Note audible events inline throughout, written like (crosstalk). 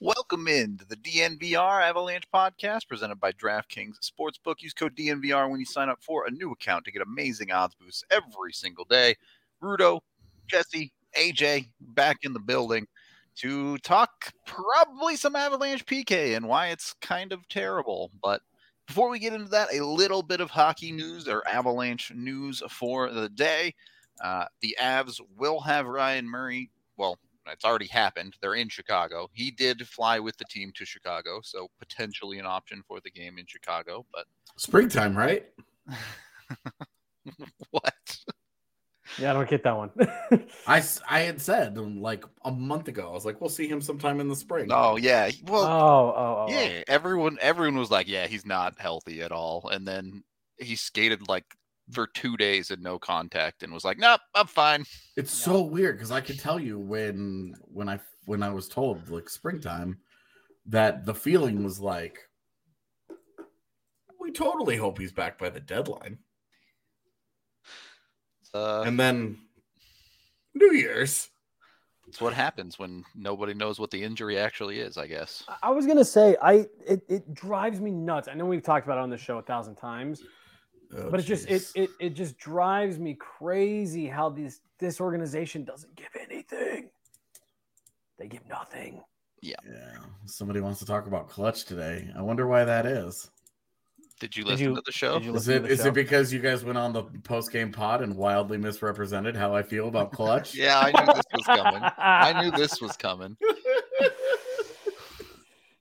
Welcome in to the DNVR Avalanche podcast presented by DraftKings Sportsbook. Use code DNVR when you sign up for a new account to get amazing odds boosts every single day. Rudo, Jesse, AJ back in the building to talk probably some Avalanche PK and why it's kind of terrible. But before we get into that, a little bit of hockey news or Avalanche news for the day. Uh, the Avs will have Ryan Murray. Well, it's already happened. They're in Chicago. He did fly with the team to Chicago, so potentially an option for the game in Chicago. But springtime, right? (laughs) what? Yeah, I don't get that one. (laughs) I, I had said um, like a month ago, I was like, we'll see him sometime in the spring. Oh yeah, well, oh, oh, oh, yeah. Everyone, everyone was like, yeah, he's not healthy at all, and then he skated like for two days and no contact and was like, nope, I'm fine. It's so weird because I could tell you when when I when I was told like springtime that the feeling was like, we totally hope he's back by the deadline. Uh, and then New Year's. It's what happens when nobody knows what the injury actually is, I guess. I was gonna say, I it, it drives me nuts. I know we've talked about it on the show a thousand times, Oh, but it just it, it it just drives me crazy how this this organization doesn't give anything. They give nothing. yeah. Yeah. Somebody wants to talk about clutch today. I wonder why that is. Did you Did listen you- to the show? Is listen to it show? it because you guys went on the post game pod and wildly misrepresented how I feel about clutch? (laughs) Yeah, I knew this was coming. I knew this was coming. (laughs)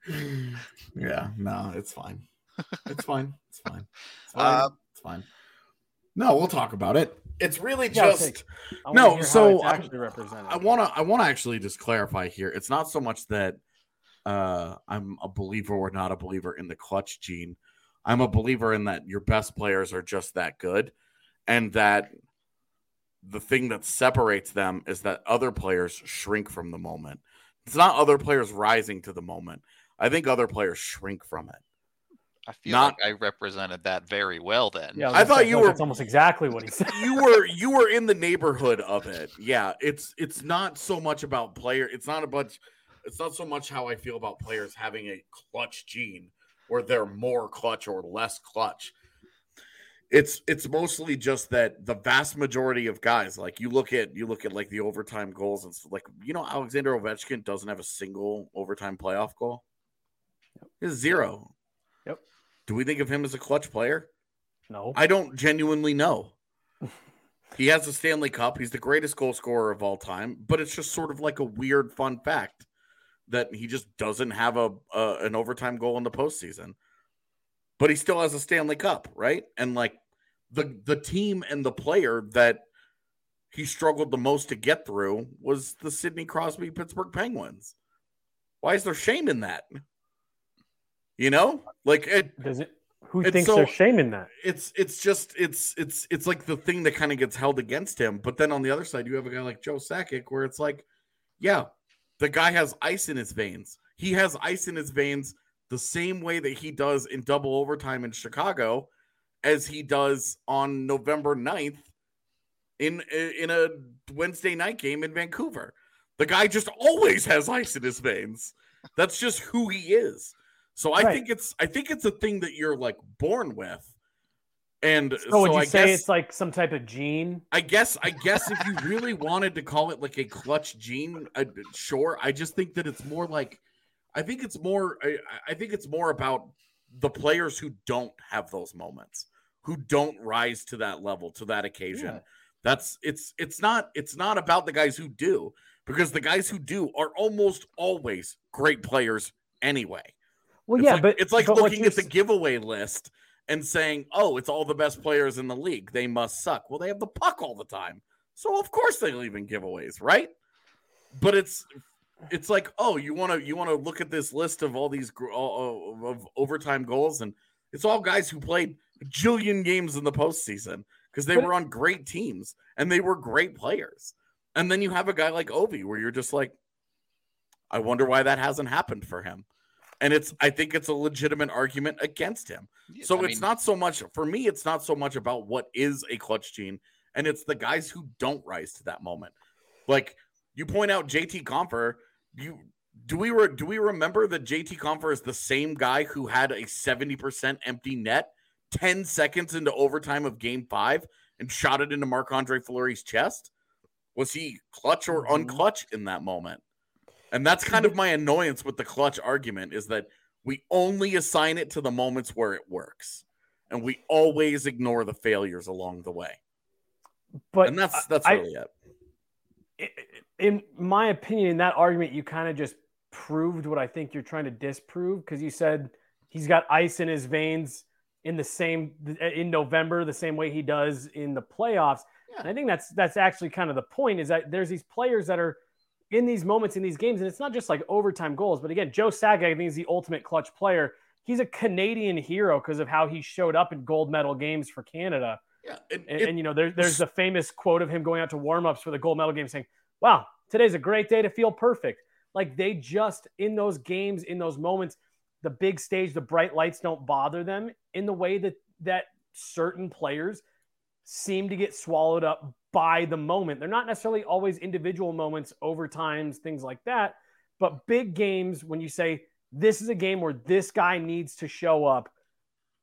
(laughs) yeah, no, it's fine. It's fine. It's fine. It's fine. Uh, it's fine. No, we'll talk about it. It's really Yeah, just take- I no. So I. I want to I want to actually just clarify here. It's not so much that uh, I'm a believer or not a believer in the clutch gene. I'm a believer in that your best players are just that good, and that the thing that separates them is that other players shrink from the moment. It's not other players rising to the moment. I think other players shrink from it. I feel Not- like I represented that very well then. Yeah, was I thought say, you like, were- It's almost exactly what he (laughs) said. you were you were in the neighborhood of it. Yeah, it's it's not so much about player. It's not a bunch. It's not so much how I feel about players having a clutch gene, or they're more clutch or less clutch. It's it's mostly just that the vast majority of guys, like you look at you look at like the overtime goals and stuff, like you know Alexander Ovechkin doesn't have a single overtime playoff goal. He has zero. Do we think of him as a clutch player? No. I don't genuinely know. (laughs) He has a Stanley Cup. He's the greatest goal scorer of all time, but it's just sort of like a weird fun fact that he just doesn't have a, a an overtime goal in the postseason. But he still has a Stanley Cup, right? And like the the team and the player that he struggled the most to get through was the Sidney Crosby Pittsburgh Penguins. Why is there shame in that? You know, like it Does it? Who thinks so- there's shame in that? it's it's just it's it's it's like the thing that kind of gets held against him. But then on the other side, you have a guy like Joe Sakic, where it's like, yeah, the guy has ice in his veins. He has ice in his veins the same way that he does in double overtime in Chicago, as he does on November 9th in in a Wednesday night game in Vancouver. The guy just always has ice in his veins. That's just who he is. So I Right. think it's I think it's a thing that you're like born with. And So, so, would you I say guess it's like some type of gene? I guess I guess if you really wanted to call it like a clutch gene, uh, sure. I just think that it's more like I think it's more I, I think it's more about the players who don't have those moments, who don't rise to that level, to that occasion. Yeah. That's it's it's not it's not about the guys who do because the guys who do are almost always great players anyway. Well, It's yeah, like, but it's like but looking at the giveaway list and saying, "Oh, it's all the best players in the league. They must suck." Well, they have the puck all the time, so of course they leave in giveaways, right? But it's it's like, oh, you want to you want to look at this list of all these all- of uh, uh, of overtime goals, and it's all guys who played a jillion games in the postseason because they But- were on great teams and they were great players. And then you have a guy like Ovi, where you're just like, I wonder why that hasn't happened for him. And it's I think it's a legitimate argument against him. So I it's mean, not so much for me, it's not so much about what is a clutch gene, and it's the guys who don't rise to that moment. Like you point out JT Compher, you do we re, do we remember that JT Compher is the same guy who had a 70% empty net 10 seconds into overtime of game five and shot it into Marc Andre Fleury's chest? Was he clutch or Mhm. unclutch in that moment? And that's kind of mm-hmm. my annoyance with the clutch argument is that we only assign it to the moments where it works. And we always ignore the failures along the way. but and that's that's I- really it. in my opinion, in that argument, you kind of just proved what I think you're trying to disprove because you said he's got ice in his veins in the same in November, the same way he does in the playoffs. Yeah. And I think that's that's actually kind of the point is that there's these players that are in these moments in these games, and it's not just like overtime goals, but again, Joe Sakic, I think is the ultimate clutch player. He's a Canadian hero because of how he showed up in gold medal games for Canada. Yeah. And, And, it- and, you know, there, there's a famous quote of him going out to warmups for the gold medal game saying, Wow, today's a great day to feel perfect. Like they just, in those games, in those moments, the big stage, the bright lights don't bother them in the way that, that certain players seem to get swallowed up by the moment. They're not necessarily always individual moments, overtimes, things like that. But big games, when you say, This is a game where this guy needs to show up,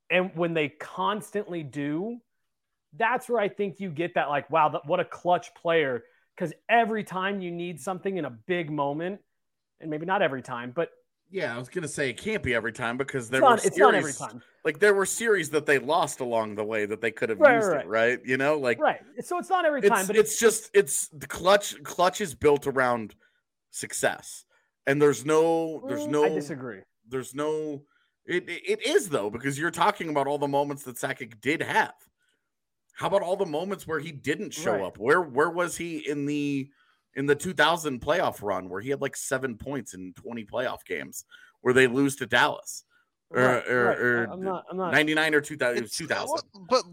and when they constantly do, that's where I think you get that like, wow, what a clutch player. Because every time you need something in a big moment, and maybe not every time, but yeah, I was gonna say it can't be every time because there it's, not, were it's series, not every time. like there were series that they lost along the way that they could have Right, used right, it, right? You know, like Right. So it's not every time, it's but it's just it's the clutch clutch is built around success. And there's no there's Mm, no I disagree. there's no it, it it is though because you're talking about all the moments that Sakic did have. How about all the moments where he didn't show Right. up? Where where was he in the in the 2000 playoff run where he had like 7 points in 20 playoff games where they lose to Dallas? Or, er, er, Right, er, or, right. or I'm not. I'm not. 99 or 2000 It's- 2000. well, But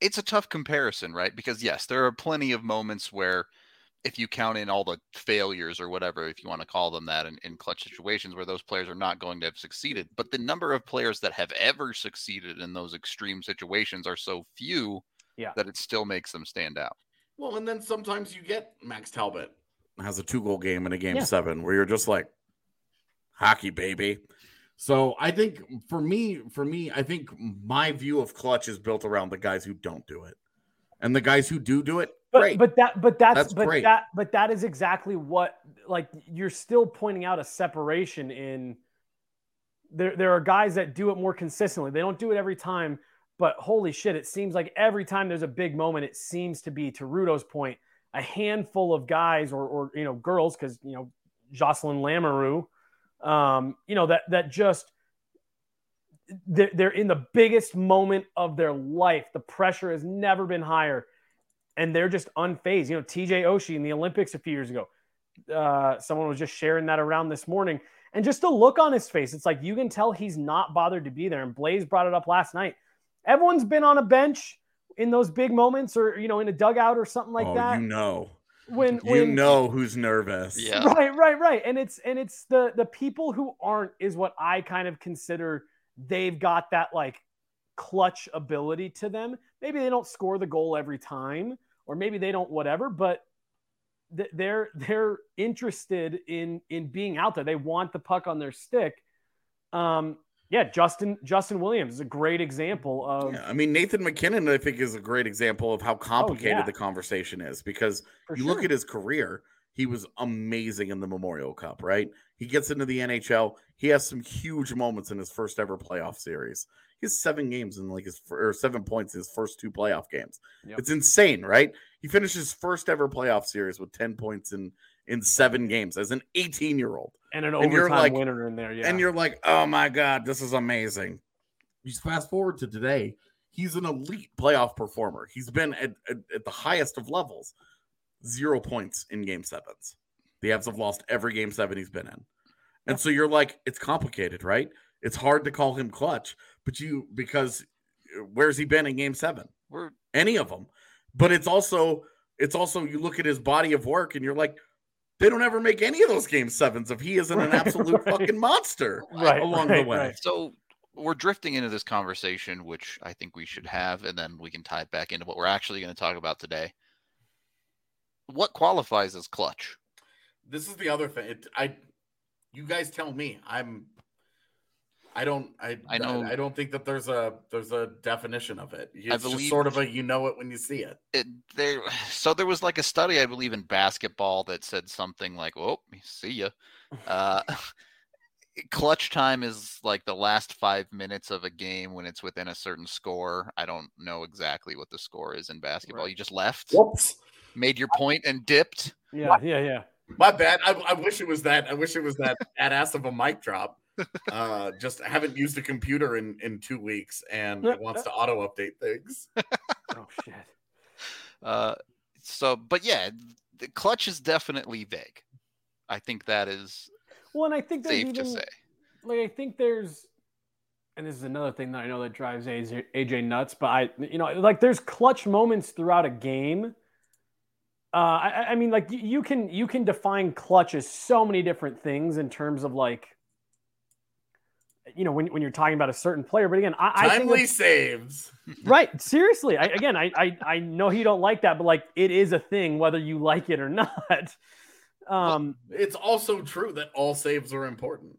it's a tough comparison, right? Because yes, there are plenty of moments where if you count in all the failures or whatever, if you want to call them that, in, in clutch situations where those players are not going to have succeeded. But the number of players that have ever succeeded in those extreme situations are so few Yeah. that it still makes them stand out. Well, and then sometimes you get Max Talbot has a two goal game in a game Yeah. seven where you're just like hockey baby. So I think for me, for me, I think my view of clutch is built around the guys who don't do it, and the guys who do do it. but, great. but that but that's, That's but great. that but that is exactly what like you're still pointing out a separation in there there are guys that do it more consistently they don't do it every time but holy shit it seems like every time there's a big moment it seems to be to rudo's point a handful of guys or or you know girls because you know jocelyne lamoureux um you know that that just they're, they're in the biggest moment of their life the pressure has never been higher and they're just unfazed. You know, TJ Oshie in the Olympics a few years ago. Uh, someone was just sharing that around this morning. And just the look on his face, it's like you can tell he's not bothered to be there. And Blaze brought it up last night. Everyone's been on a bench in those big moments or, you know, in a dugout or something like oh, that. You know. When, you when know who's nervous. Yeah. Right, right, right. And it's and it's the the people who aren't is what I kind of consider they've got that like clutch ability to them. Maybe they don't score the goal every time, or maybe they don't whatever, but th- they're they're interested in in being out there. They want the puck on their stick. Um, yeah, Justin Justin Williams is a great example of Yeah, I mean Nathan MacKinnon, I think, is a great example of how oh, complicated Oh, yeah. the conversation is because for you sure. look at his career, he was amazing in the Memorial Cup, right? He gets into the NHL. He has some huge moments in his first ever playoff series. He has seven games in like his or seven points in his first two playoff games. Yep. It's insane, right? He finished his first ever playoff series with 10 points in in seven games as an 18 year old. and an and you're overtime like- winner in there. Yeah, And you're like, oh my God, this is amazing. You fast forward to today. He's an elite playoff performer. He's been at, at, at the highest of levels. Zero points in game sevens. The Avs have lost every game seven he's been in. And so you're like, it's complicated, right? It's hard to call him clutch, but you, because uh, where's he been in game seven? We're Any of them. But it's also, it's also, you look at his body of work and you're like, they don't ever make any of those game sevens if he isn't an (laughs) absolute right. fucking monster Right, along right, the way. right. so we're drifting into this conversation, which I think we should have, and then we can tie it back into what we're actually going to talk about today. What qualifies as clutch? This is the other thing. It, I, you guys tell me. I'm. I don't. I. I know- I, don't think that there's a there's a definition of it. It's believe- just sort of a you know it when you see it. It, there, (sighs) so there was like a study, I believe, in basketball that said something like, "Oh, see ya." Uh, (laughs) clutch time is like the last five minutes of a game when it's within a certain score. I don't know exactly what the score is in basketball. Right. You just left, Whoops. made your point, and dipped. yeah, yeah, yeah. My bad. I, I wish it was that. I wish it was that (laughs) badass of a mic drop. Uh, just haven't used a computer in in two weeks, and it wants to auto update things. (laughs) Oh shit. Uh, so, but yeah, the clutch is definitely vague. I think that is Well, and I think there's safe even to say. like I think there's, and this is another thing that I know that drives AJ, AJ nuts. But I, you know, like there's clutch moments throughout a game. Uh, I, I mean, like you, you can you can define clutch as so many different things in terms of like, you know, when when you're talking about a certain player. But again, I, I think Timely it's- saves. (laughs) right seriously I, again I, I i know you don't like that but like it is a thing whether you like it or (laughs) not um It's also true that all saves are important.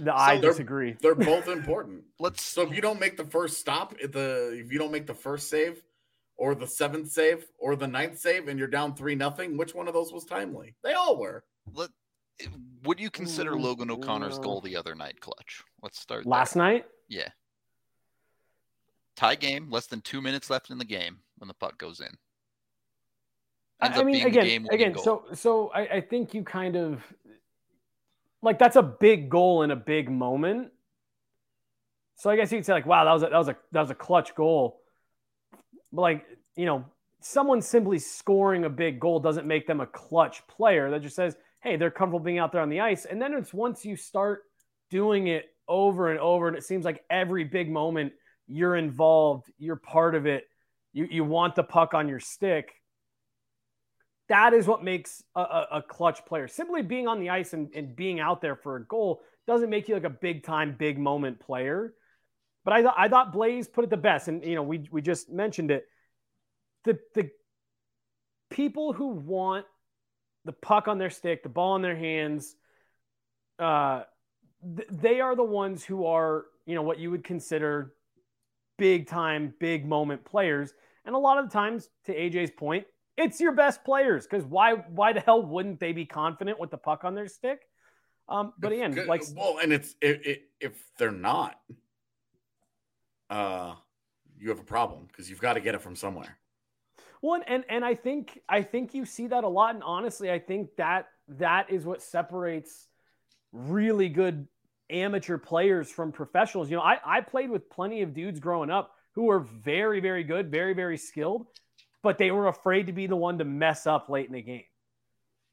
the, i they're- disagree They're (laughs) both important. Let's So if you don't make the first stop at the if you don't make the first save or the seventh save or the ninth save and you're down three nothing, which one of those was timely? They all were. let. Would you consider Logan O'Connor's goal the other night clutch? Let's start. there. last night Yeah. Tie game, less than two minutes left in the game when the puck goes in. Ends I, I mean again again goal. so so I, I think you kind of like that's a big goal in a big moment so i guess you could say like wow that was a that was a that was a clutch goal but like you know someone simply scoring a big goal doesn't make them a clutch player that just says hey they're comfortable being out there on the ice and then it's once you start doing it over and over and it seems like every big moment you're involved you're part of it you, you want the puck on your stick that is what makes a, a, a clutch player. Simply being on the ice and, and being out there for a goal doesn't make you like a big time, big moment player. But I thought I thought Blaze put it the best, and you know we we just mentioned it. The the people who want the puck on their stick, the ball in their hands, uh, th- they are the ones who are you know what you would consider big time, big moment players. And a lot of the times, to AJ's point, it's your best players because why why the hell wouldn't they be confident with the puck on their stick? Um, but again, like well, and it's if, if if they're not, uh, you have a problem because you've got to get it from somewhere. One and and I think I think you see that a lot. And honestly, I think that that is what separates really good amateur players from professionals. You know, I, I played with plenty of dudes growing up who were very, very good, very, very skilled, but they were afraid to be the one to mess up late in the game.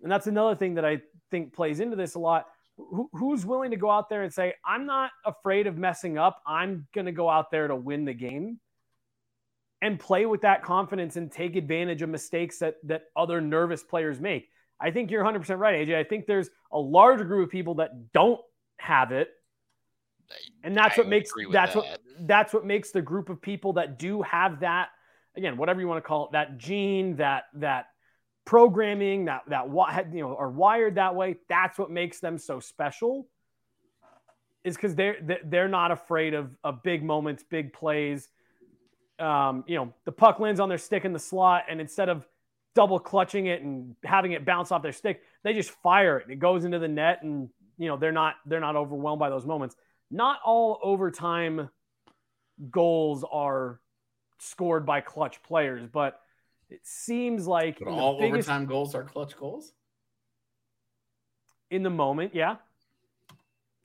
And that's another thing that I think plays into this a lot. who, who's willing to go out there and say, I'm not afraid of messing up. I'm going to go out there to win the game and play with that confidence and take advantage of mistakes that, that other nervous players make. I think you're 100% right, AJ. I think there's a larger group of people that don't have it. And that's I what makes that's that. what that's what makes the group of people that do have that again, whatever you want to call it, that gene, that that programming that that you know are wired that way that's what makes them so special is because they're they're not afraid of, of big moments big plays um, you know the puck lands on their stick in the slot and instead of double clutching it and having it bounce off their stick they just fire it and it goes into the net and you know they're not they're not overwhelmed by those moments not all overtime goals are scored by clutch players but it seems like but all biggest, overtime goals are clutch goals. In the moment, yeah.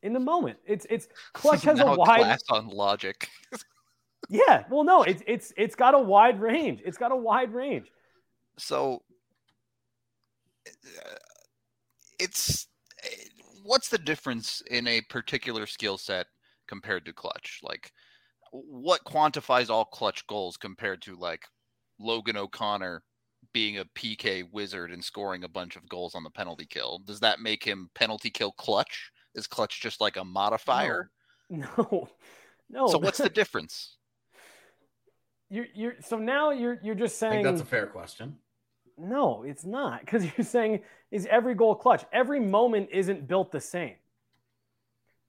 In the moment, it's it's (laughs) clutch has a wide class on logic. (laughs) yeah, well, no, it's it's it's got a wide range. It's got a wide range. So uh, it's what's the difference in a particular skill set compared to clutch? Like, what quantifies all clutch goals compared to like Logan O'Connor being a PK wizard and scoring a bunch of goals on the penalty kill. Does that make him penalty kill clutch? Is clutch just like a modifier? (laughs) No. No. So what's the (laughs) difference? You're you're so now you're you're just saying that's a fair question. No, it's not because (laughs) you're saying is every goal clutch. Every moment isn't built the same.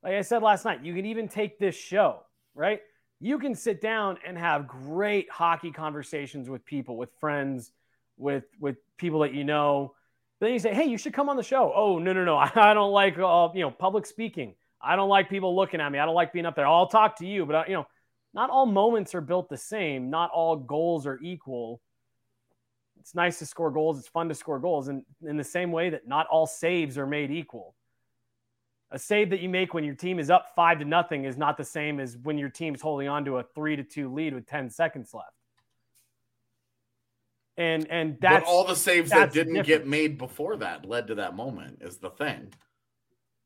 Like I said last night, you can even take this show, right? you can sit down and have great hockey conversations with people, with friends, with with people that you know. But then you say, "Hey, you should come on the show." Oh, no, no, no, (laughs) I don't like uh, you know public speaking. I don't like people looking at me. I don't like being up there. I'll talk to you, but uh, you know, not all moments are built the same. Not all goals are equal. It's nice to score goals. It's fun to score goals, and in the same way that not all saves are made equal a save that you make when your team is up five to nothing is not the same as when your team's holding on to a three to two lead with 10 seconds left. And and that's but all the saves that didn't get made before that led to that moment is the thing.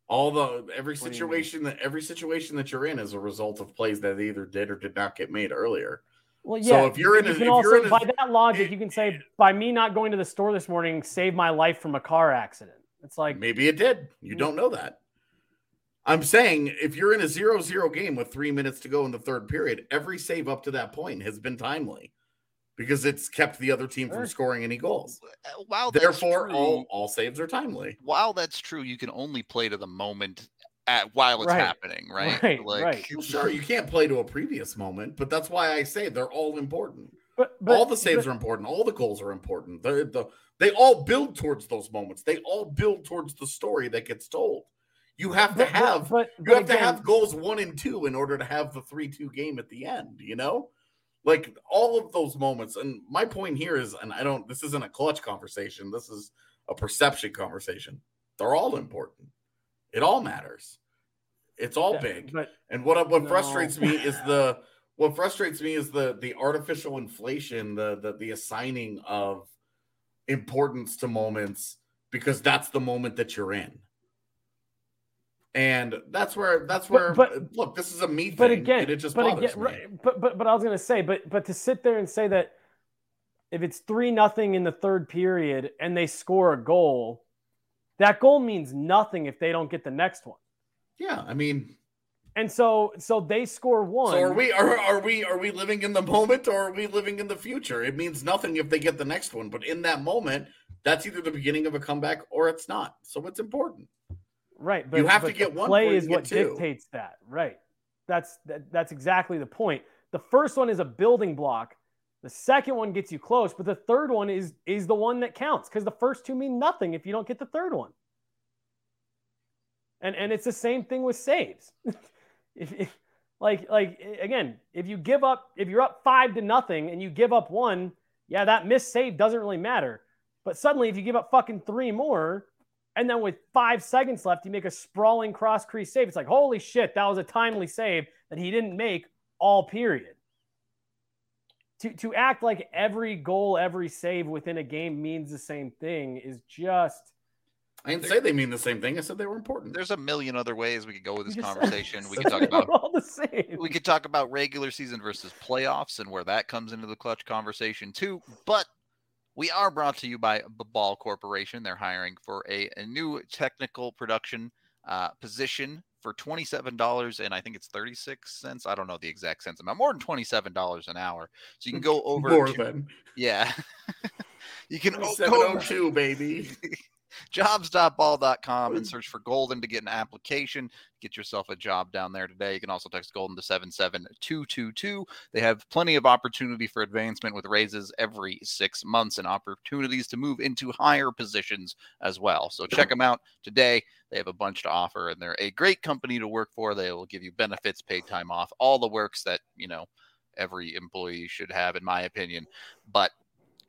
All the every situation that every situation that you're in is a result of plays that either did or did not get made earlier. Well, yeah. So if you're in, if you a, can also, a, by that logic, you can say (clears throat) by me not going to the store this morning saved my life from a car accident. It's like maybe it did. You mm. don't know that. I'm saying if you're in a zero-zero game with three minutes to go in the third period, every save up to that point has been timely because it's kept the other team from scoring any goals. Uh, while therefore true, all all saves are timely. While that's true, you can only play to the moment at while it's right. happening, right? Right, like, right. Well, sure, you can't play to a previous moment, but that's why I say they're all important. But, but all the saves but, are important. All the goals are important. The, the, they all build towards those moments. They all build towards the story that gets told. You have to have but, but, you have again, to have goals one and two in order to have the three two game at the end. You know, like all of those moments. And my point here is, and I don't. This isn't a clutch conversation. This is a perception conversation. They're all important. It all matters. It's all yeah, big. But, and what what no. frustrates me is (laughs) the what frustrates me is the the artificial inflation, the the the assigning of importance to moments because that's the moment that you're in and that's where that's where but, but look this is a me but thing, again it just but again right, but but but i was going to say but but to sit there and say that if it's three nothing in the third period and they score a goal that goal means nothing if they don't get the next one. Yeah i mean and so so they score one. so are we are, are we are we living in the moment or are we living in the future? It means nothing if they get the next one but in that moment that's either the beginning of a comeback or it's not. So it's important Right, but you have but to get one. Play is what dictates that. Right. That's that, that's exactly the point. The first one is a building block. The second one gets you close, but the third one is is the one that counts because the first two mean nothing if you don't get the third one. And and it's the same thing with saves. (laughs) if, if like like again, if you give up, if you're up five to nothing and you give up one, yeah, that missed save doesn't really matter. But suddenly, if you give up fucking three more, and then with five seconds left, you make a sprawling cross crease save. It's like, holy shit, that was a timely save that he didn't make all period. To, to act like every goal, every save within a game means the same thing is just I didn't say they mean the same thing. I said they were important. There's a million other ways we could go with this conversation. We They could talk about all the same. we could talk about regular season versus playoffs and where that comes into the clutch conversation too. But we are brought to you by B- Ball Corporation. They're hiring for a, a new technical production uh, position for twenty-seven dollars and I think it's thirty-six cents. I don't know the exact cents amount. More than twenty-seven dollars an hour. So you can go (laughs) over. More to- than yeah. (laughs) you can go over- oh two, baby. (laughs) (laughs) jobs.ball.com and hmm. search for Golden to get an application. Get yourself a job down there today. You can also text Golden to 77222. They have plenty of opportunity for advancement with raises every six months and opportunities to move into higher positions as well. So check them out today. They have a bunch to offer and they're a great company to work for. They will give you benefits, paid time off, all the works that, you know, every employee should have, in my opinion. But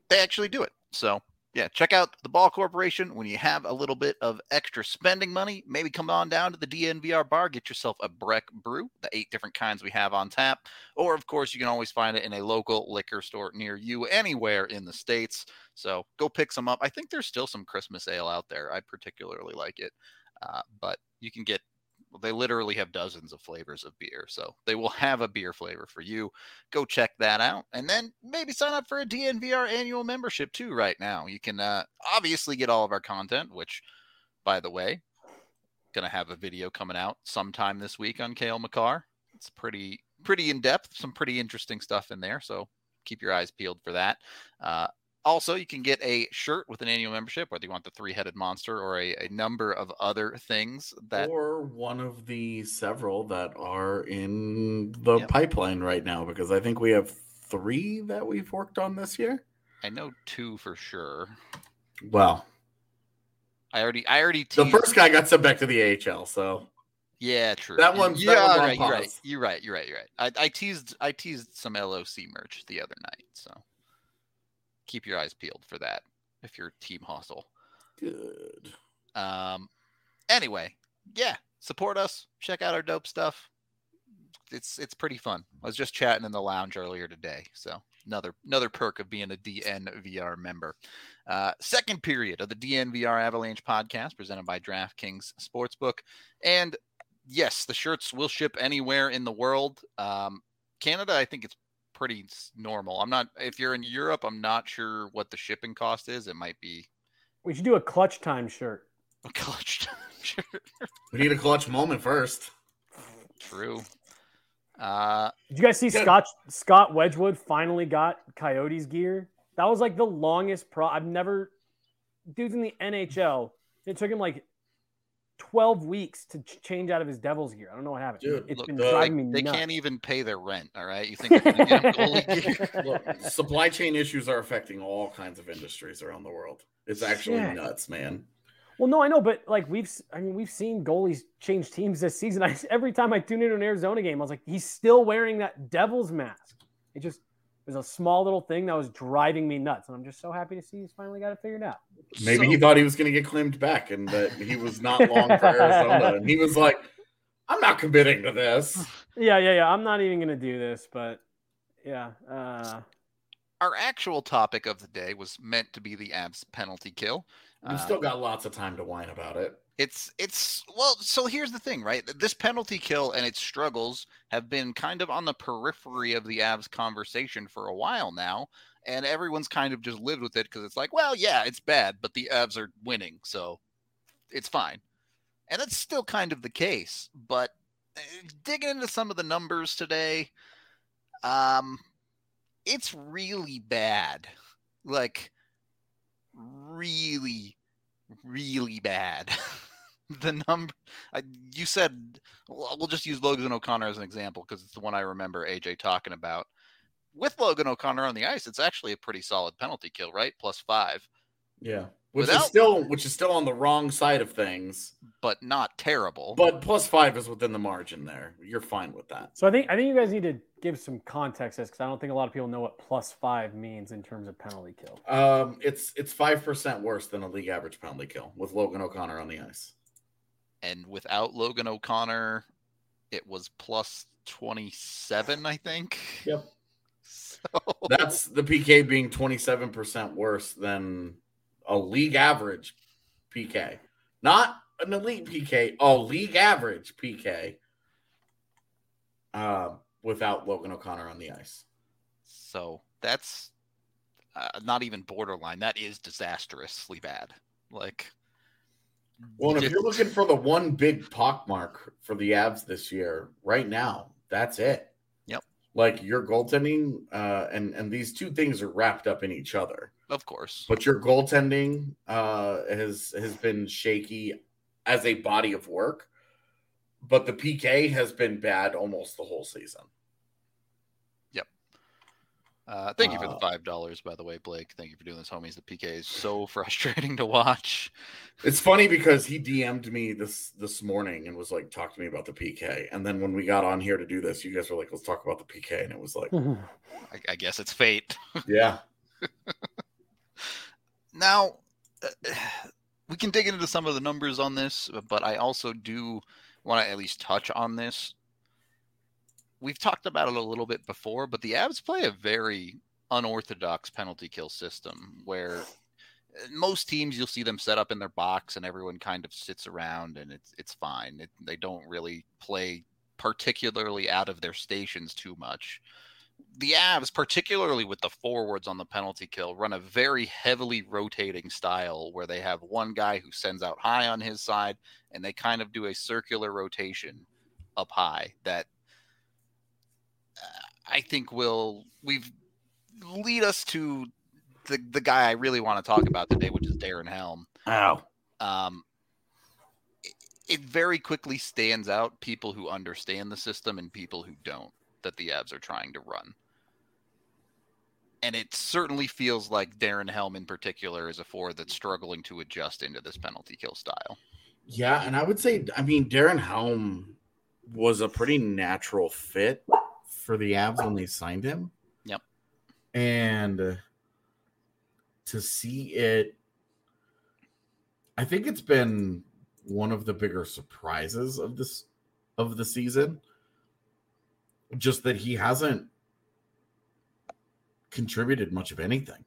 they actually do it. So yeah, check out the Ball Corporation when you have a little bit of extra spending money. Maybe come on down to the DNVR bar, get yourself a Breck brew, the eight different kinds we have on tap. Or, of course, you can always find it in a local liquor store near you, anywhere in the States. So go pick some up. I think there's still some Christmas ale out there. I particularly like it. Uh, but you can get, they literally have dozens of flavors of beer. So they will have a beer flavor for you. Go check that out and then maybe sign up for a dnvr annual membership too right now. You can uh, obviously get all of our content which by the way gonna have a video coming out sometime this week on cale makar it's pretty pretty in depth some pretty interesting stuff in there so keep your eyes peeled for that. Uh, also you can get a shirt with an annual membership whether you want the three-headed monster or a, a number of other things that or one of the several that are in the Yep. pipeline right now because I think we have three that we've worked on this year. i know two for sure Well, i already i already the first guy got sent back to the AHL, so Yeah, true. That one, yeah, that one's on right, you're right. You're right. You're right. You're right. I, I teased I teased some LOC merch the other night, so keep your eyes peeled for that if you're Team Hustle. good. Um, anyway, yeah, support us. Check out our dope stuff. It's it's pretty fun. I was just chatting in the lounge earlier today, so another another perk of being a DNVR member. Uh, second period of the DNVR Avalanche podcast presented by DraftKings Sportsbook, and yes, the shirts will ship anywhere in the world. Um, Canada, I think it's pretty normal. I'm not if you're in Europe, I'm not sure what the shipping cost is. It might be We should do a clutch time shirt. a clutch time (laughs) shirt. We need a clutch moment first. True. Uh, Did you guys see Yeah. Scott Scott Wedgewood finally got Coyotes gear? That was like the longest pro. I've never. Dude's in the NHL. It took him like twelve weeks to change out of his Devils gear. I don't know what happened. Dude, it's look, been the- they, driving me they nuts. can't even pay their rent. All right, you think they're get goalie (laughs) (laughs) gear? Look, supply chain issues are affecting all kinds of industries around the world. It's actually Shit. nuts, man. Well, no, I know, but like we've, s- I mean, we've seen goalies change teams this season. (laughs) I, every time I tune into an Arizona game, I was like, he's still wearing that Devils mask. It just was a small little thing that was driving me nuts, and I'm just so happy to see he's finally got it figured out. Maybe So- he thought he was going to get claimed back and that he was not (laughs) long for Arizona. And he was like, I'm not committing to this. Yeah, yeah, yeah. I'm not even gonna do this, but yeah. Uh, Our actual topic of the day was meant to be the Avs penalty kill. We've Uh, still got lots of time to whine about it. It's it's well, so here's the thing, right? This penalty kill and its struggles have been kind of on the periphery of the Avs conversation for a while now, and everyone's kind of just lived with it because it's like, well, yeah, it's bad, but the Avs are winning, so it's fine. And that's still kind of the case, but uh, digging into some of the numbers today, um it's really bad. Like really really bad. (laughs) the number I, you said, well, we'll just use Logan O'Connor as an example because it's the one I remember AJ talking about. With Logan O'Connor on the ice, it's actually a pretty solid penalty kill, right? Plus five, Yeah. Which is still which is still on the wrong side of things. but not terrible. But plus five is within the margin there. You're fine with that. so I think I think you guys need to give some context this because I don't think a lot of people know what plus five means in terms of penalty kill. Um, it's it's five percent worse than a league average penalty kill with Logan O'Connor on the ice. and without Logan O'Connor, it was plus 27, I think. Yep. (laughs) So, That's the PK being twenty seven percent worse than a league average PK. not an elite PK, oh, league average PK uh, without Logan O'Connor on the ice. So that's uh, not even borderline. That is disastrously bad. Like, well, if you're looking for the one big pockmark for the Avs this year, right now, that's it. Like your goaltending, uh, and and these two things are wrapped up in each other. Of course. But your goaltending uh, has has been shaky as a body of work, but the PK has been bad almost the whole season. Uh, thank you for the five dollars, by the way, Blake. Thank you for doing this, homies. The PK is so (laughs) frustrating to watch. It's funny because he DM'd me this this morning and was like, "Talk to me about the PK." And then when we got on here to do this, you guys were like, "Let's talk about the PK," and it was like, I, I guess it's fate. (laughs) "Yeah, Now, uh, (sighs) we can dig into some of the numbers on this, but I also do want to at least touch on this. We've talked about it a little bit before, but the Avs play a very unorthodox penalty kill system where uh, most teams you'll see them set up in their box and everyone kind of sits around and it's it's fine. It, they don't really play particularly out of their stations too much the Avs, particularly with the forwards on the penalty kill, run a very heavily rotating style where they have one guy who sends out high on his side and they kind of do a circular rotation up high that I think will we've lead us to the the guy I really want to talk about today, which is Darren Helm. ow." Um, it, it very quickly stands out people who understand the system and people who don't that the Avs are trying to run. And it certainly feels like Darren Helm in particular is a four that's struggling to adjust into this penalty kill style. Yeah, and I would say, I mean, Darren Helm was a pretty natural fit for the Avs when they signed him. Yep. And to see it, I think it's been one of the bigger surprises of this of the season. Just that he hasn't contributed much of anything.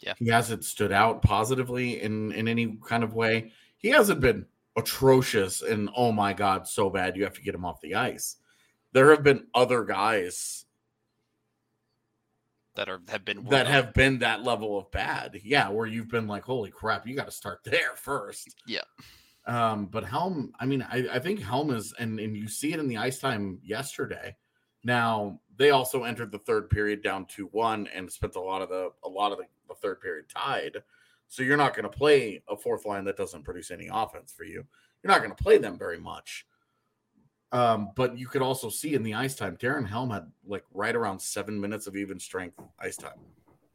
Yeah. He hasn't stood out positively in in any kind of way. He hasn't been atrocious and oh my god, so bad you have to get him off the ice. There have been other guys That are have been that have been that level of bad. Yeah, where you've been like, holy crap, you got to start there first. Yeah. Um, but Helm, I mean, I, I think Helm is, and, and you see it in the ice time yesterday. Now they also entered the third period down two one and spent a lot of the a lot of the, the third period tied. So you're not going to play a fourth line that doesn't produce any offense for you. You're not going to play them very much. Um, but you could also see in the ice time, Darren Helm had like right around seven minutes of even strength ice time.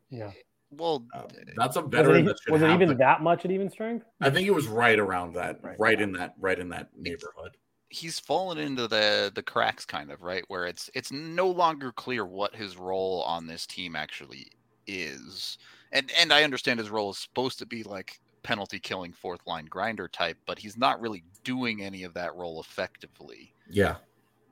yeah. well Uh, that's a Was veteran. it, that was it even that much at even strength? I think it was right around that, Right. right, in that, right in that neighborhood. he's fallen into the the cracks kind of right where it's it's no longer clear what his role on this team actually is and and i understand his role is supposed to be like penalty killing fourth line grinder type but he's not really doing any of that role effectively Yeah,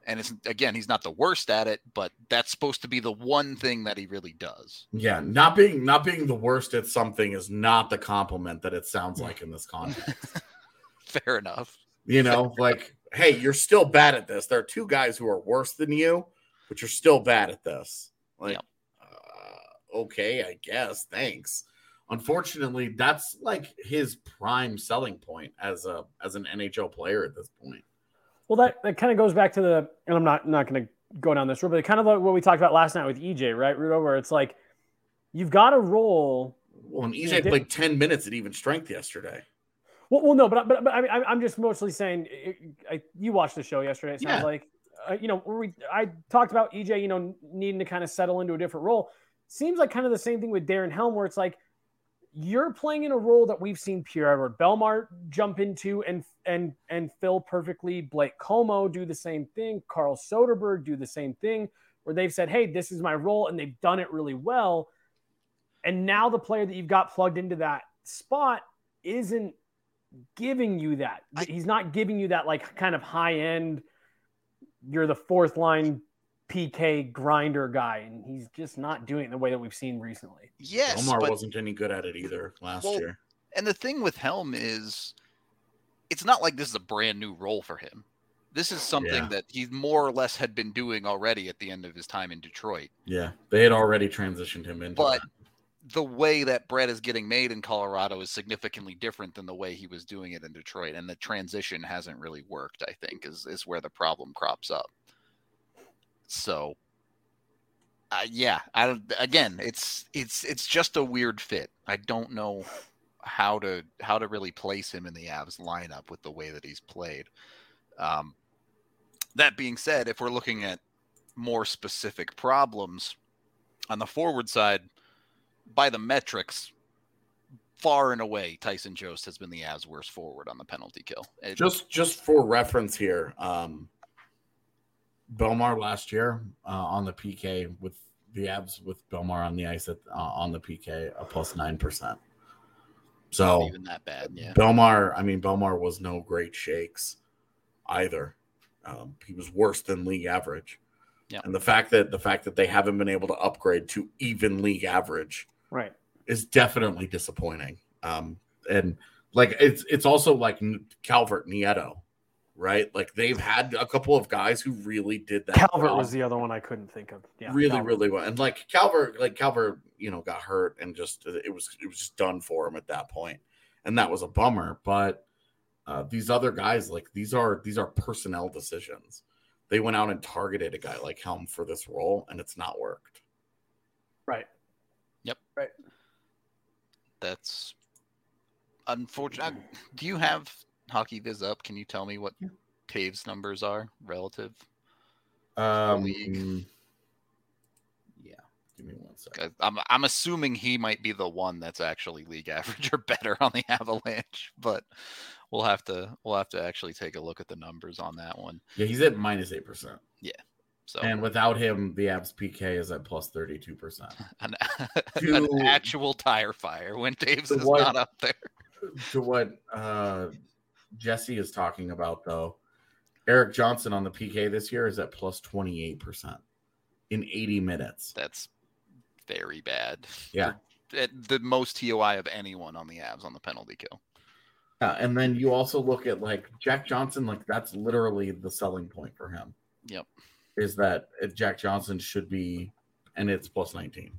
and it's again he's not the worst at it but that's supposed to be the one thing that he really does yeah. Not being not being the worst at something is not the compliment that it sounds like in this context. (laughs) fair enough you know, like, hey, you're still bad at this. There are two guys who are worse than you, but you're still bad at this. Like, Yep. uh, okay, I guess. Thanks. Unfortunately, that's like his prime selling point as a as an NHL player at this point. Well, that, that kind of goes back to the, and I'm not not going to go down this road, but kind of like what we talked about last night with EJ, right, Rudo, where it's like you've got a role. Well, and EJ played 10 minutes at even strength yesterday. Well, well, no, but but, but I mean, I'm- I'm just mostly saying. I, you watched the show yesterday. It sounds Yeah. like, uh, you know, we I talked about EJ, you know, needing to kind of settle into a different role. Seems like kind of the same thing with Darren Helm, where it's like you're playing in a role that we've seen Pierre-Edouard Bellemare jump into and and and fill perfectly. Blake Comeau do the same thing. Carl Soderberg do the same thing, where they've said, "Hey, this is my role," and they've done it really well. And now the player that you've got plugged into that spot isn't giving you that. I- He's not giving you that like kind of high end. You're the fourth line PK grinder guy, and he's just not doing it the way that we've seen recently. yes Omar but wasn't any good at it either last Well, year. And the thing with Helm is it's not like this is a brand new role for him. This is something Yeah. that he more or less had been doing already at the end of his time in Detroit. Yeah, they had already transitioned him into. But that. the way that bread is getting made in Colorado is significantly different than the way he was doing it in Detroit, and the transition hasn't really worked. I think is is where the problem crops up. So, uh, yeah, I don't. Again, it's it's it's just a weird fit. I don't know how to how to really place him in the Avs lineup with the way that he's played. Um, that being said, if we're looking at more specific problems on the forward side, by the metrics, far and away, Tyson Jost has been the Avs' worst forward on the penalty kill. It- just just for reference here, um, Bellemare last year uh, on the PK with the Avs with Bellemare on the ice at, uh, on the PK a plus nine percent. not So even that bad, yeah. Bellemare, I mean Bellemare was no great shakes either. Um, he was worse than league average. Yeah. And the fact that the fact that they haven't been able to upgrade to even league average Right. is definitely disappointing. Um, and like it's it's also like Calvert Nieto, right? Like they've had a couple of guys who really did that. Calvert job was the other one I couldn't think of. Yeah, really, Calvert. really well. And like Calvert, like Calvert, you know, got hurt and just it was it was just done for him at that point, and that was a bummer. But uh, these other guys, like these are these are personnel decisions. They went out and targeted a guy like Helm for this role, and it's not worked. Right. Yep. Right. That's unfortunate. Do you have Hockey Viz up? Can you tell me what Taves numbers are relative? Um, league. yeah. Give me one second. 'Cause I'm I'm assuming he might be the one that's actually league (laughs) average or better on the Avalanche, but we'll have to we'll have to actually take a look at the numbers on that one. Yeah, he's at minus eight percent, Yeah. So and without him, the Avs PK is at plus thirty two percent. (laughs) an, (laughs) To- an actual tire fire when Dave's is what- not up there. To what uh, Jesse is talking about, though, Erik Johnson on the PK this year is at plus twenty eight percent in eighty minutes. That's very bad. Yeah. At the most TOI of anyone on the Avs on the penalty kill. Yeah, and then you also look at like Jack Johnson, like that's literally the selling point for him. Yep. Is that Jack Johnson should be, and it's plus 19.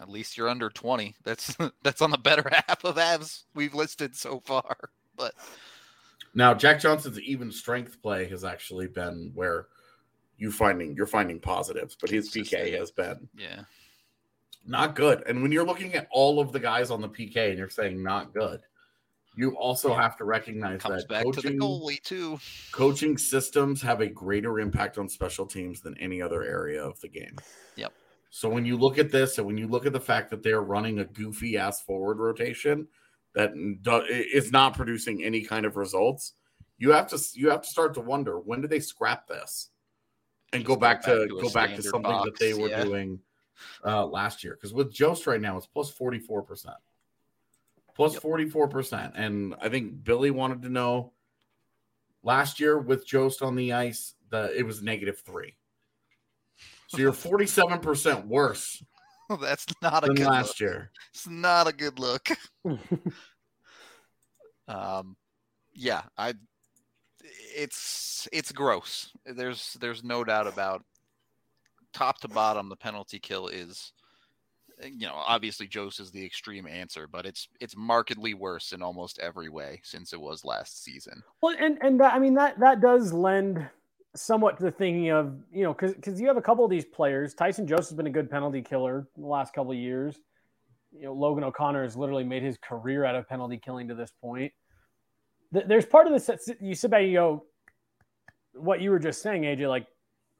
At least you're under 20. That's (laughs) that's on the better (laughs) half of Avs we've listed so far. But Now, Jack Johnson's even strength play has actually been where you finding you're finding positives, but his PK has been yeah, not good. And when you're looking at all of the guys on the PK and you're saying not good, you also have to recognize comes that back to the goalie too. coaching systems have a greater impact on special teams than any other area of the game. Yep. So when you look at this and when you look at the fact that they're running a goofy ass forward rotation that do- is not producing any kind of results, you have to you have to start to wonder when do they scrap this? And go go back to to go back to something that they were yeah. doing uh, last year. Because with Jost right now it's plus forty four percent, plus forty four percent, and I think Billy wanted to know last year with Jost on the ice the it was negative three. So you're 47% worse (laughs) That's not a than good last look. year. It's not a good look. (laughs) um, yeah, I. It's it's gross. There's there's no doubt about. Top to bottom, the penalty kill is, you know, obviously Jost is the extreme answer, but it's it's markedly worse in almost every way since it was last season. Well, and and that, I mean that that does lend somewhat to the thinking of you know because because you have a couple of these players. Tyson Jost has been a good penalty killer in the last couple of years. You know, Logan O'Connor has literally made his career out of penalty killing to this point. Th- There's part of this that you sit back and you go, what you were just saying, AJ. Like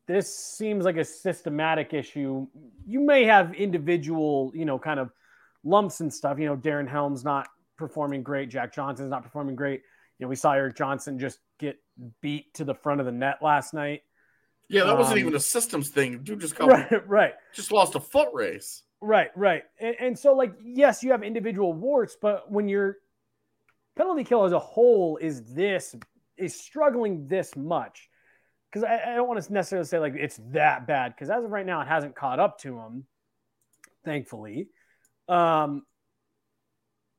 this seems like a systematic issue. You may have individual, you know, kind of lumps and stuff. You know, Darren Helm's not performing great. Jack Johnson's not performing great. You know, we saw Erik Johnson just get beat to the front of the net last night. Yeah, that wasn't Um, even a systems thing. Dude just got (laughs) Right, right, just lost a foot race. right, right. And, and so, like, yes, you have individual warts, but when your penalty kill as a whole is this is struggling this much, because I, I don't want to necessarily say like it's that bad, because as of right now, it hasn't caught up to him, thankfully. Um,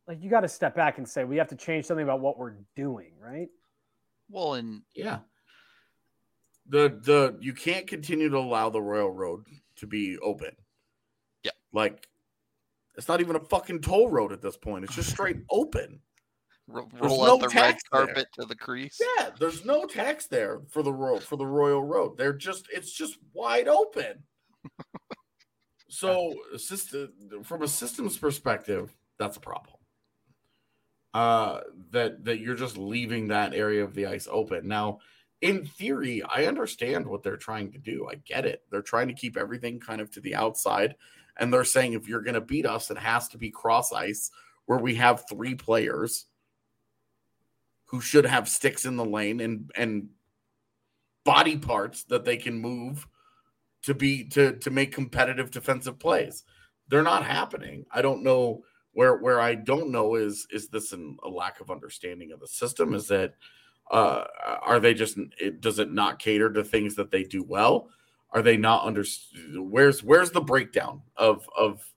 like you got to step back and say we have to change something about what we're doing, right? Well, and Yeah. The the you can't continue to allow the Royal Road to be open. Yeah. Like it's not even a fucking toll road at this point. It's just straight (laughs) open. ro- There's roll no out the red tax there. carpet to the crease. Yeah, there's no tax there for the road for the Royal Road. They're just it's just wide open. (laughs) so, system from a systems perspective, that's a problem. Uh, that that you're just leaving that area of the ice open. Now, in theory, I understand what they're trying to do. I get it. They're trying to keep everything kind of to the outside, and they're saying if you're going to beat us, it has to be cross ice where we have three players who should have sticks in the lane and and body parts that they can move to be to to make competitive defensive plays. They're not happening. I don't know where where I don't know is is this an, a lack of understanding of the system? Is that uh are they just it, does it not cater to things that they do well? Are they not under where's where's the breakdown of of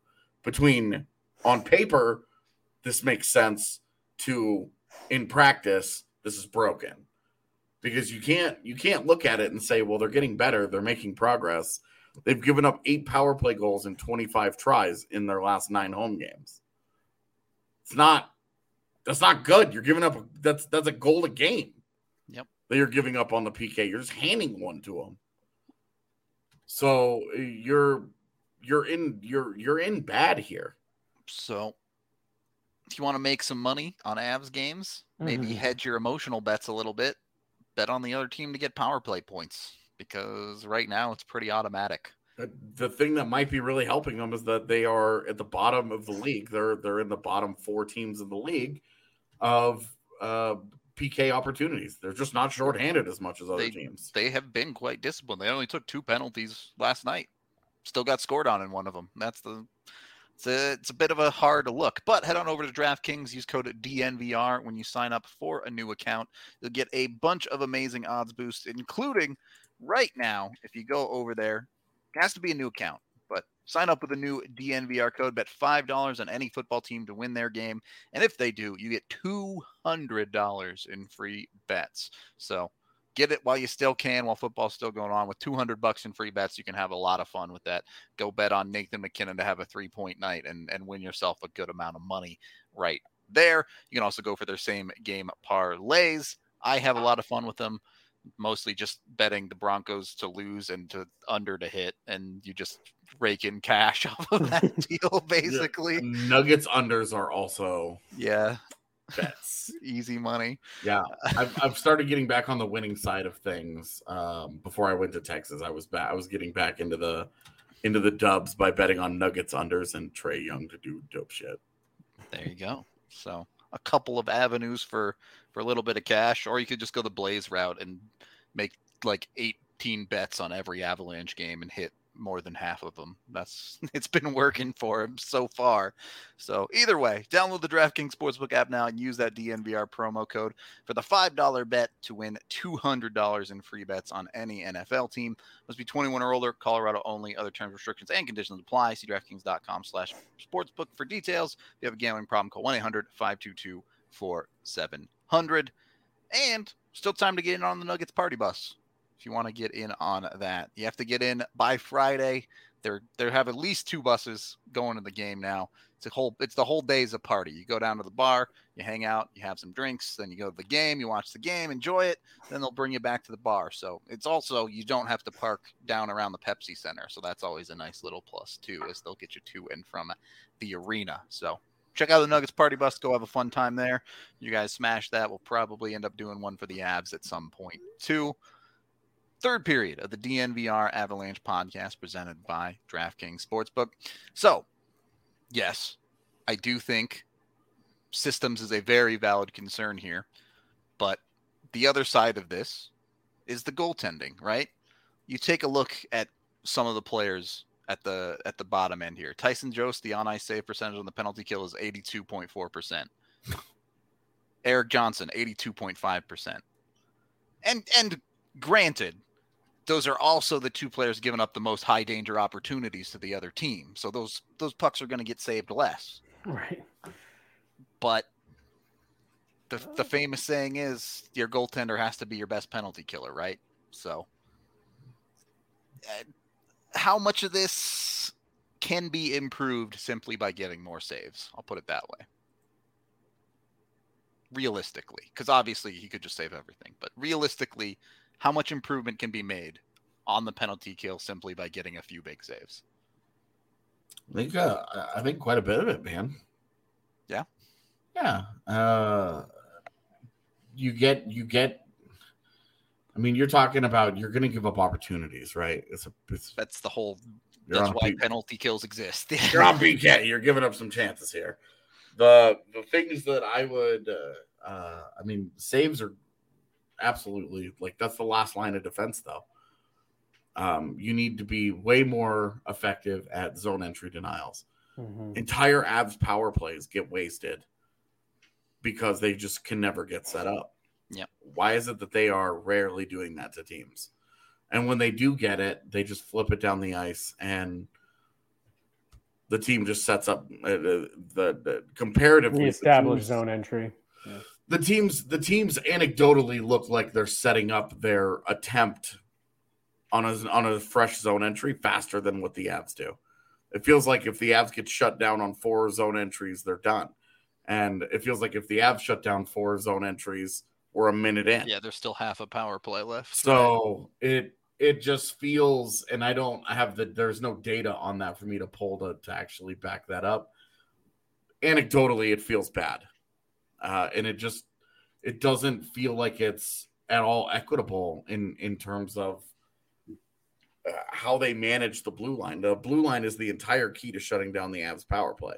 between on paper this makes sense to in practice this is broken because you can't you can't look at it and say well they're getting better they're making progress they've given up eight power play goals in 25 tries in their last nine home games it's not that's not good you're giving up that's that's a goal a game Yep. that you're giving up on the pk you're just handing one to them so you're you're in you're you're in bad here So, if you want to make some money on Avs games, maybe Mhm. hedge your emotional bets a little bit. Bet on the other team to get power play points because right now it's pretty automatic. The thing that might be really helping them is that they are at the bottom of the league. They're they're in the bottom four teams in the league of uh, PK opportunities. They're just not shorthanded as much as other They- teams. They have been quite disciplined. They only took two penalties last night. Still got scored on in one of them. That's the it's a, it's a bit of a hard look, but head on over to DraftKings. Use code DNVR when you sign up for a new account. You'll get a bunch of amazing odds boosts, including right now. If you go over there, it has to be a new account, but sign up with a new DNVR code. Bet five dollars on any football team to win their game, and if they do, you get two hundred dollars in free bets. So get it while you still can, while football's still going on. With 200 bucks in free bets, you can have a lot of fun with that. Go bet on Nathan MacKinnon to have a three point night and, and win yourself a good amount of money right there. You can also go for their same game parlays. I have a lot of fun with them, mostly just betting the Broncos to lose and to under to hit, and you just rake in cash (laughs) off of that (laughs) deal, basically. Nuggets unders are also Yeah, bets. (laughs) easy money. yeah, I've, I've started getting back on the winning side of things. Um, before I went to Texas, I was back. I was getting back into the into the dubs by betting on Nuggets unders and Trae Young to do dope shit. There you go. So a couple of avenues for for a little bit of cash, or you could just go the Blaze route and make like 18 bets on every Avalanche game and hit more than half of them. That's (laughs) it's been working for him so far. So either way, download the DraftKings Sportsbook app now and use that DNVR promo code for the five dollar bet to win two hundred dollars in free bets on any NFL team. Must be 21 or older. Colorado only. Other terms, restrictions, and conditions apply. See DraftKings.com/sportsbook for details. If you have a gambling problem, call 1-800-522-4700. And still time to get in on the Nuggets party bus. If you want to get in on that, you have to get in by Friday. They're they have at least two buses going to the game now. It's a whole it's the whole day's a party. You go down to the bar, you hang out, you have some drinks, then you go to the game, you watch the game, enjoy it, then they'll bring you back to the bar. So it's also you don't have to park down around the Pepsi Center. So that's always a nice little plus too, as they'll get you to and from the arena. So check out the Nuggets party bus. Go have a fun time there. You guys smash that. We'll probably end up doing one for the Avs at some point too. Third period of the DNVR Avalanche podcast presented by DraftKings Sportsbook. So, yes, I do think systems is a very valid concern here, but the other side of this is the goaltending, right? You take a look at some of the players at the at the bottom end here. Tyson Jost, the on ice save percentage on the penalty kill is 82.4%. Erik Johnson, 82.5%. And and granted, those are also the two players giving up the most high danger opportunities to the other team. So those those pucks are going to get saved less. Right. but the the famous saying is your goaltender has to be your best penalty killer, right? So, uh, how much of this can be improved simply by getting more saves? I'll put it that way. Realistically, because obviously he could just save everything, but realistically, how much improvement can be made on the penalty kill simply by getting a few big saves? I think uh, I think quite a bit of it, man. Yeah. Yeah. Uh, you get you get. I mean, you're talking about you're going to give up opportunities, right? It's a. It's, That's the whole. That's why P- penalty kills exist. (laughs) you're on PK. You're giving up some chances here. The the things that I would, uh, uh, I mean, saves are absolutely like that's the last line of defense, though. Um, you need to be way more effective at zone entry denials. Mhm. Entire Avs power plays get wasted because they just can never get set up. Yep. Why is it that they are rarely doing that to teams? And when they do get it, they just flip it down the ice and the team just sets up uh, the, the, the comparatively the Reestablish zone entry. The teams the teams anecdotally look like they're setting up their attempt on a on a fresh zone entry faster than what the Avs do. It feels like if the Avs get shut down on four zone entries, they're done. And it feels like if the Avs shut down four zone entries, we're a minute in. yeah, there's still half a power play left. So it it just feels, and I don't have the there's no data on that for me to pull to, to actually back that up. Anecdotally, it feels bad, uh, and it just it doesn't feel like it's at all equitable in in terms of uh, how they manage the blue line. The blue line is the entire key to shutting down the Avs power play.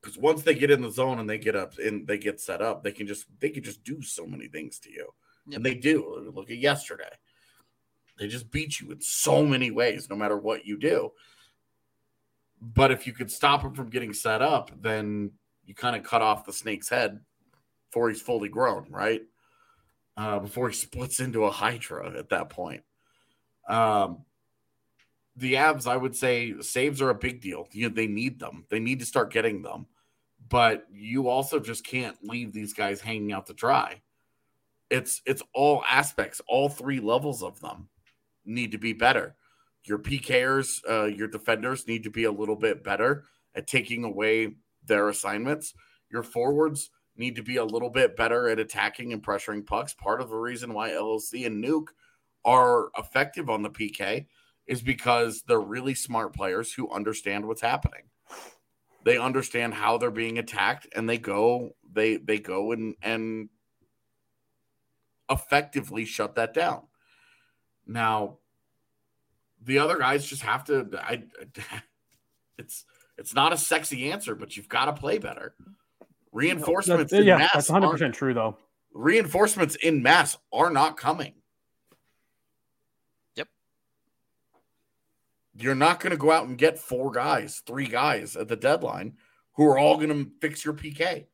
Because once they get in the zone and they get up and they get set up, they can just they can just do so many things to you. Yep. And they do. Look at yesterday. They just beat you in so many ways, no matter what you do. But if you could stop them from getting set up, then you kind of cut off the snake's head before he's fully grown, right? Uh, before he splits into a hydra at that point. Um, the Avs, I would say, saves are a big deal. You they need them. They need to start getting them. But you also just can't leave these guys hanging out to dry. It's it's all aspects, all three levels of them need to be better. Your PKers, uh, your defenders need to be a little bit better at taking away their assignments. Your forwards need to be a little bit better at attacking and pressuring pucks. Part of the reason why LOC and Nuke are effective on the PK is because they're really smart players who understand what's happening. They understand how they're being attacked and they go they they go and and effectively shut that down. Now the other guys just have to I (laughs) it's it's not a sexy answer but you've got to play better. Reinforcements That's, in yeah, mass that's 100 aren't- percent true though. reinforcements in mass are not coming. Yep. You're not going to go out and get four guys, three guys at the deadline who are all going to fix your PK.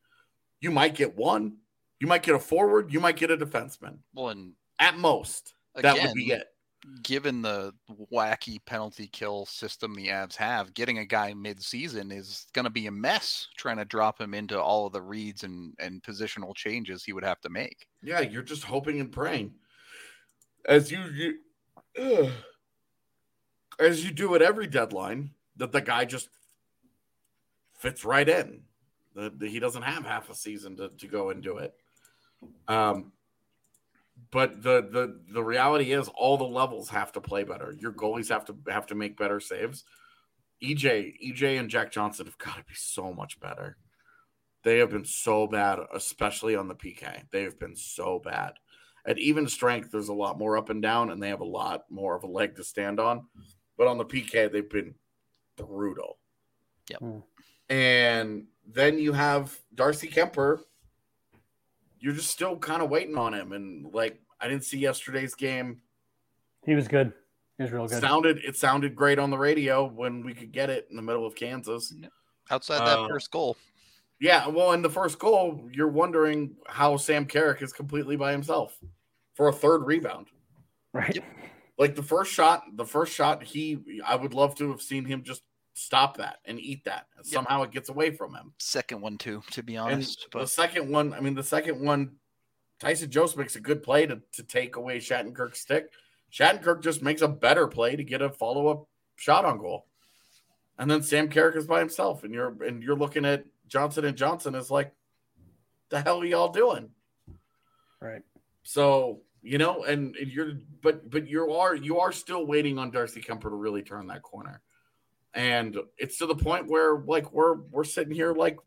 You might get one. You might get a forward. You might get a defenseman. Well, and At most, again, that would be it. Given the wacky penalty kill system the Avs have, getting a guy mid-season is going to be a mess. Trying to drop him into all of the reads and and positional changes he would have to make. Yeah, you're just hoping and praying. As you, you as you do at every deadline, that the guy just fits right in. That he doesn't have half a season to, to go and do it. Um, but the the the reality is, all the levels have to play better. Your goalies have to have to make better saves. EJ, EJ, and Jack Johnson have got to be so much better. They have been so bad, especially on the PK. They have been so bad. At even strength, there's a lot more up and down, and they have a lot more of a leg to stand on. But on the PK, they've been brutal. Yep. Mm. And then you have Darcy Kuemper. You're just still kind of waiting on him. And like, I didn't see yesterday's game. He was good. He was real good. Sounded it sounded great on the radio when we could get it in the middle of Kansas. Outside that Uh, first goal, Yeah, well, in the first goal, you're wondering how Sam Carrick is completely by himself for a third rebound. right. Like the first shot, the first shot, he I would love to have seen him just stop that and eat that. And Yep. somehow it gets away from him. Second one too, to be And honest. the second one, I mean, the second one, Tyson Jost makes a good play to, to take away Shattenkirk's stick. Shattenkirk just makes a better play to get a follow up shot on goal. And then Sam Carrick is by himself, and you're and you're looking at Johnson and Johnson is like, the hell are y'all doing? Right. So you know, and and you're but but you are you are still waiting on Darcy Kuemper to really turn that corner, and it's to the point where like we're we're sitting here like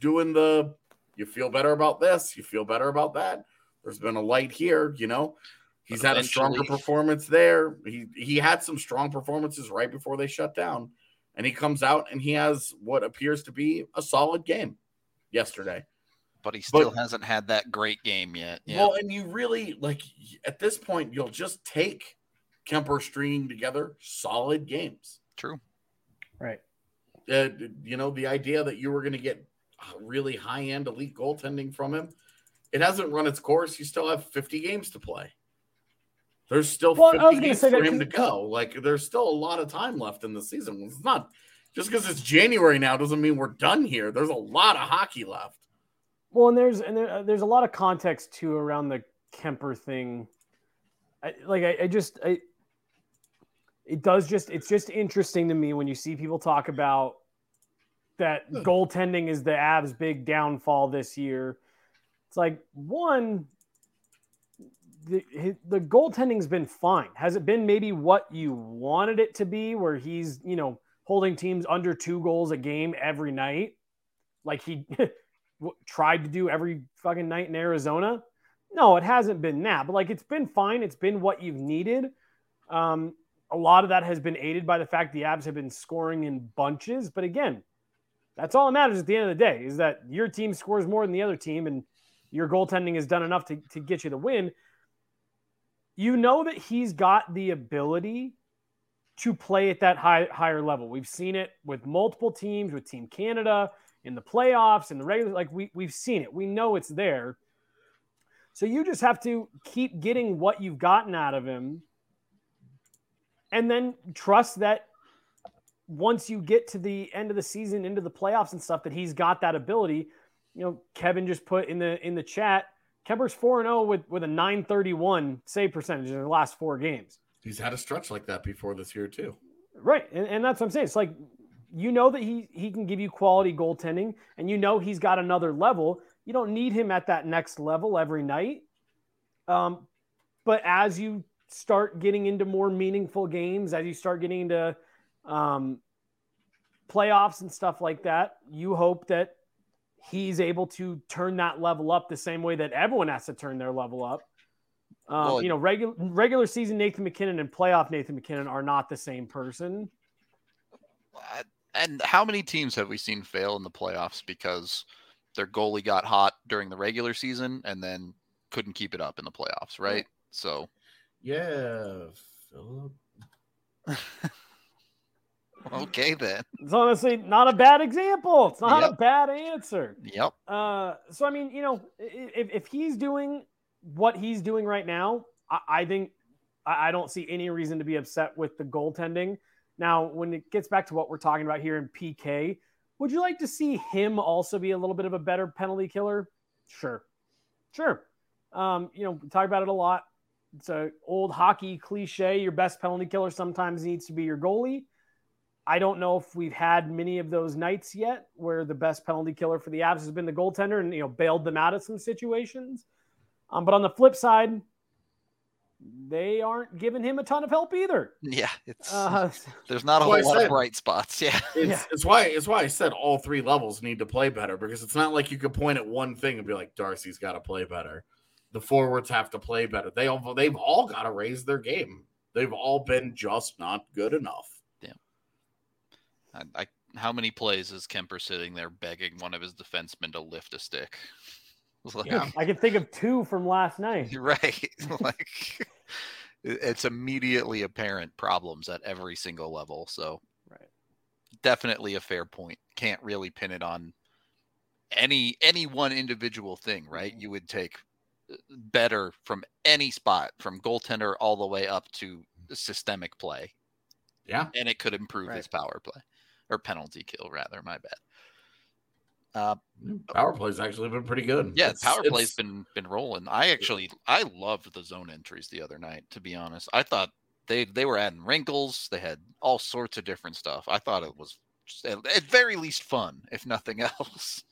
doing the you feel better about this, you feel better about that. There's been a light here, you know. He's had a stronger performance there. He he had some strong performances right before they shut down, and he comes out and he has what appears to be a solid game yesterday. but he still but- hasn't had that great game yet. Yeah. Well, and you really like at this point, you'll just take Kuemper stringing together solid games. True. Right. Uh, you know, the idea that you were going to get really high end elite goaltending from him, it hasn't run its course. You still have 50 games to play. There's still Well, I 50 was gonna games say for him to go. Like, there's still a lot of time left in the season. It's not just because it's January now doesn't mean we're done here. There's a lot of hockey left. Well, and there's and there, uh, there's a lot of context too around the Kuemper thing. I, like I, I just I, it does just it's just interesting to me when you see people talk about that goaltending is the Avs' big downfall this year. It's like one, the the goaltending's been fine. Has it been maybe what you wanted it to be, where he's you know holding teams under two goals a game every night, like he (laughs) tried to do every fucking night in Arizona? No, it hasn't been that, but like it's been fine. It's been what you've needed. Um, a lot of that has been aided by the fact the Avs have been scoring in bunches. But again, that's all that matters at the end of the day is that your team scores more than the other team and your goaltending has done enough to, to get you the win. You know that he's got the ability to play at that high, higher level. We've seen it with multiple teams, with Team Canada, in the playoffs, and the regular, like we, we've seen it. We know it's there. So you just have to keep getting what you've gotten out of him and then trust that once you get to the end of the season into the playoffs and stuff that he's got that ability. You know kevin just put in the in the chat kuemper's 4-0 with with a 931 save percentage in the last four games. He's had a stretch like that before this year, too. right. And, and that's what i'm saying. It's like you know that he he can give you quality goaltending and you know he's got another level. You don't need him at that next level every night. Um but as you start getting into more meaningful games as you start getting into um playoffs and stuff like that you hope that he's able to turn that level up the same way that everyone has to turn their level up. Um, Well, you know regular regular season nathan mackinnon and playoff nathan mackinnon are not the same person. And how many teams have we seen fail in the playoffs because their goalie got hot during the regular season and then couldn't keep it up in the playoffs, right? So, Yeah, Philip. (laughs) okay then. It's honestly not a bad example. It's not a bad answer. Yep. Uh, so I mean, you know, if, if he's doing what he's doing right now, I, I think I, I don't see any reason to be upset with the goaltending. Now, when it gets back to what we're talking about here in PK, would you like to see him also be a little bit of a better penalty killer? Sure, sure. Um, you know, we talk about it a lot. It's a old hockey cliche. Your best penalty killer sometimes needs to be your goalie. I don't know if we've had many of those nights yet where the best penalty killer for the Avs has been the goaltender and you know bailed them out of some situations. Um, but on the flip side, they aren't giving him a ton of help either. Yeah. It's Uh, there's not a whole lot said- of bright spots. Yeah. (laughs) It's, Yeah. it's why it's why I said all three levels need to play better because it's not like you could point at one thing and be like Darcy's got to play better. The forwards have to play better. They all they've all got to raise their game. They've all been just not good enough. I, I, how many plays is Kuemper sitting there begging one of his defensemen to lift a stick? (laughs) Like, Yeah. I can think of two from last night. (laughs) Right. (laughs) like it's immediately apparent problems at every single level. So Right. definitely a fair point. Can't really pin it on any any one individual thing, right? Mm-hmm. You would take better from any spot, from goaltender all the way up to systemic play, Yeah. and it could improve Right. his power play. or penalty kill rather. My bad. Uh, power play's actually been pretty good. Yeah, It's- power play's been been rolling. I actually I loved the zone entries the other night. To be honest, I thought they they were adding wrinkles. They had all sorts of different stuff. I thought it was just, at, at very least fun, if nothing (laughs) else.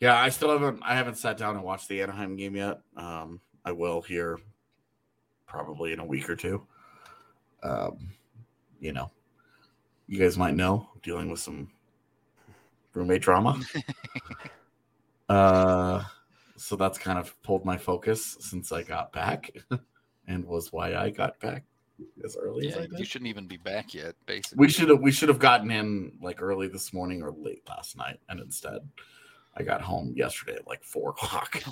Yeah, I still haven't. I haven't sat down and watched the Anaheim game yet. Um, I will here, probably in a week or two. Um, you know, you guys might know dealing with some roommate drama. (laughs) uh, so that's kind of pulled my focus since I got back, (laughs) and was why I got back as early as Yeah, I you shouldn't even be back yet. Basically, We should have we should have gotten in like early this morning or late last night, and instead, I got home yesterday at like four o'clock.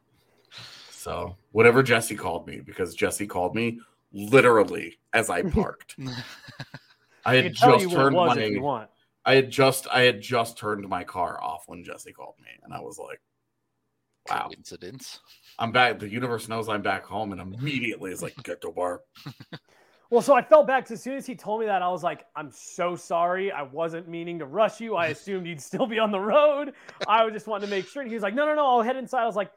(laughs) so whatever Jesse called me, because Jesse called me literally as I parked. I (laughs) I had can tell you just turned was my want. I had just I had just turned my car off when Jesse called me, and I was like, "Wow, coincidence. I'm back." The universe knows I'm back home, and immediately is like, "Get to bar." (laughs) Well, so I felt bad 'cause as soon as he told me that, I was like, I'm so sorry. I wasn't meaning to rush you. I (laughs) assumed you'd still be on the road. I was just wanting to make sure. And he was like, No, no, no, I'll head inside. I was like,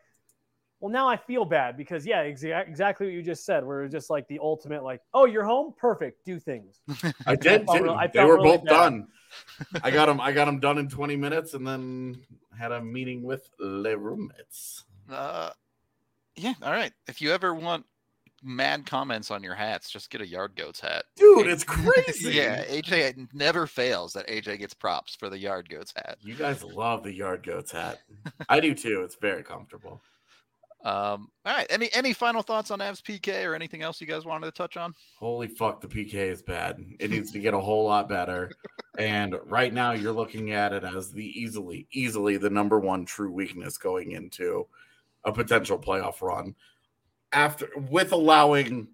Well, now I feel bad because, yeah, exa- exactly what you just said. We're just like the ultimate, like, Oh, you're home? Perfect. Do things. (laughs) I did felt too. real- I they were really both bad. done. (laughs) I got them. I got them done in 20 minutes, and then had a meeting with le roommates. Uh, yeah. All right. If you ever want mad comments on your hats, just get a yard goats hat. Dude, it's (laughs) crazy. yeah, AJ never fails that AJ gets props for the yard goats hat. You guys love the yard goats hat. I do too. It's very comfortable. Um, all right. Any any final thoughts on Avs PK or anything else you guys wanted to touch on? Holy fuck, the PK is bad. It needs to (laughs) get a whole lot better. And right now, you're looking at it as the easily, easily the number one true weakness going into a potential playoff run. After with allowing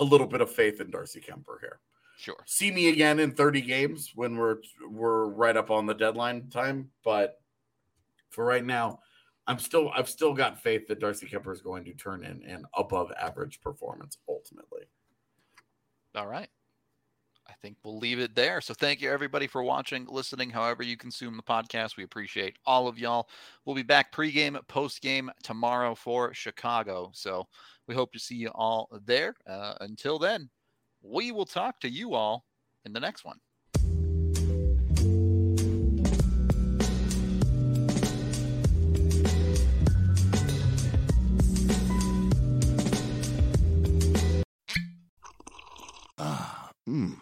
a little bit of faith in Darcy Kuemper here. Sure. see me again in 30 games when we're we're right up on the deadline time but for right now i'm still i've still got faith that darcy kuemper is going to turn in an above average performance ultimately All right. I think we'll leave it there. So thank you everybody for watching, listening, however you consume the podcast. We appreciate all of y'all. We'll be back pregame, postgame tomorrow for Chicago. So we hope to see you all there. Uh, until then, we will talk to you all in the next one. Ah, mmm.